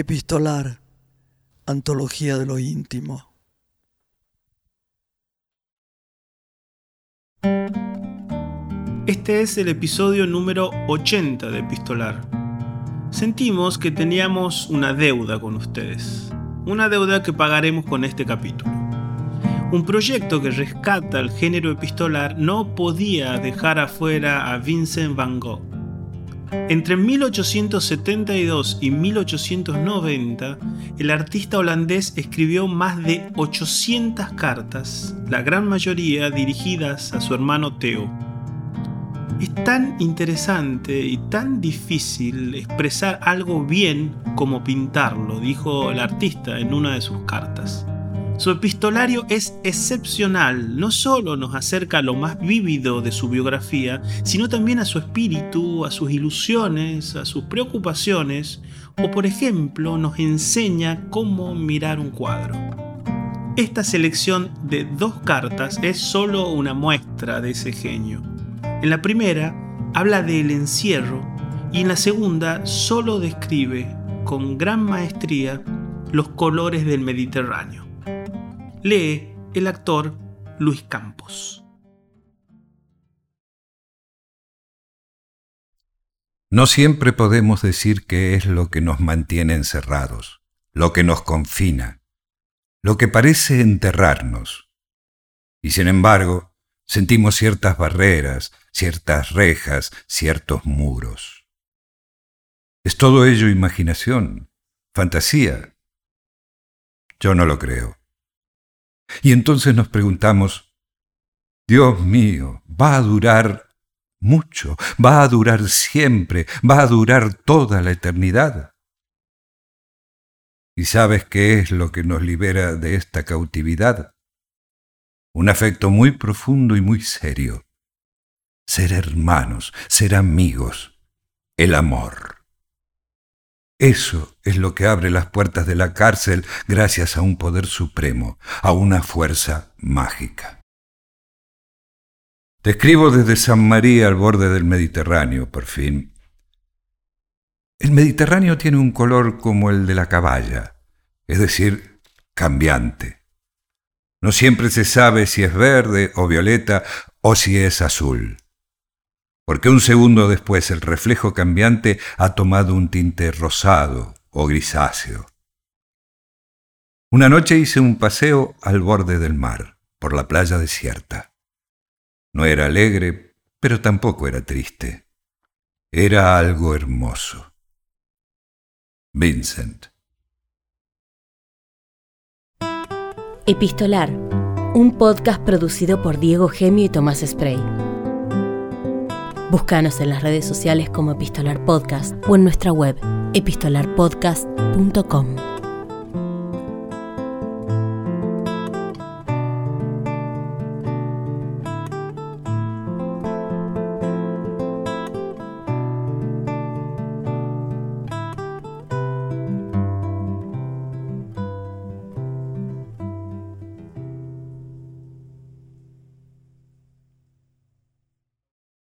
Epistolar, Antología de lo íntimo. Este es el episodio número 80 de Epistolar. Sentimos que teníamos una deuda con ustedes, una deuda que pagaremos con este capítulo. Un proyecto que rescata el género epistolar no podía dejar afuera a Vincent van Gogh. Entre 1872 y 1890, el artista holandés escribió más de 800 cartas, la gran mayoría dirigidas a su hermano Theo. Es tan interesante y tan difícil expresar algo bien como pintarlo, dijo el artista en una de sus cartas. Su epistolario es excepcional, no solo nos acerca lo más vívido de su biografía, sino también a su espíritu, a sus ilusiones, a sus preocupaciones, o por ejemplo nos enseña cómo mirar un cuadro. Esta selección de dos cartas es solo una muestra de ese genio. En la primera habla del encierro y en la segunda solo describe con gran maestría los colores del Mediterráneo. Lee el actor Luis Campos. No siempre podemos decir qué es lo que nos mantiene encerrados, lo que nos confina, lo que parece enterrarnos. Y sin embargo, sentimos ciertas barreras, ciertas rejas, ciertos muros. ¿Es todo ello imaginación, fantasía? Yo no lo creo. Y entonces nos preguntamos, Dios mío, ¿va a durar mucho? ¿Va a durar siempre? ¿Va a durar toda la eternidad? ¿Y sabes qué es lo que nos libera de esta cautividad? Un afecto muy profundo y muy serio. Ser hermanos, ser amigos, el amor. Eso es lo que abre las puertas de la cárcel gracias a un poder supremo, a una fuerza mágica. Te escribo desde San María al borde del Mediterráneo, por fin. El Mediterráneo tiene un color como el de la caballa, es decir, cambiante. No siempre se sabe si es verde o violeta o si es azul porque un segundo después el reflejo cambiante ha tomado un tinte rosado o grisáceo. Una noche hice un paseo al borde del mar, por la playa desierta. No era alegre, pero tampoco era triste. Era algo hermoso. Vincent. Epistolar, un podcast producido por Diego Gemio y Tomás Spray. Búscanos en las redes sociales como Epistolar Podcast o en nuestra web epistolarpodcast.com.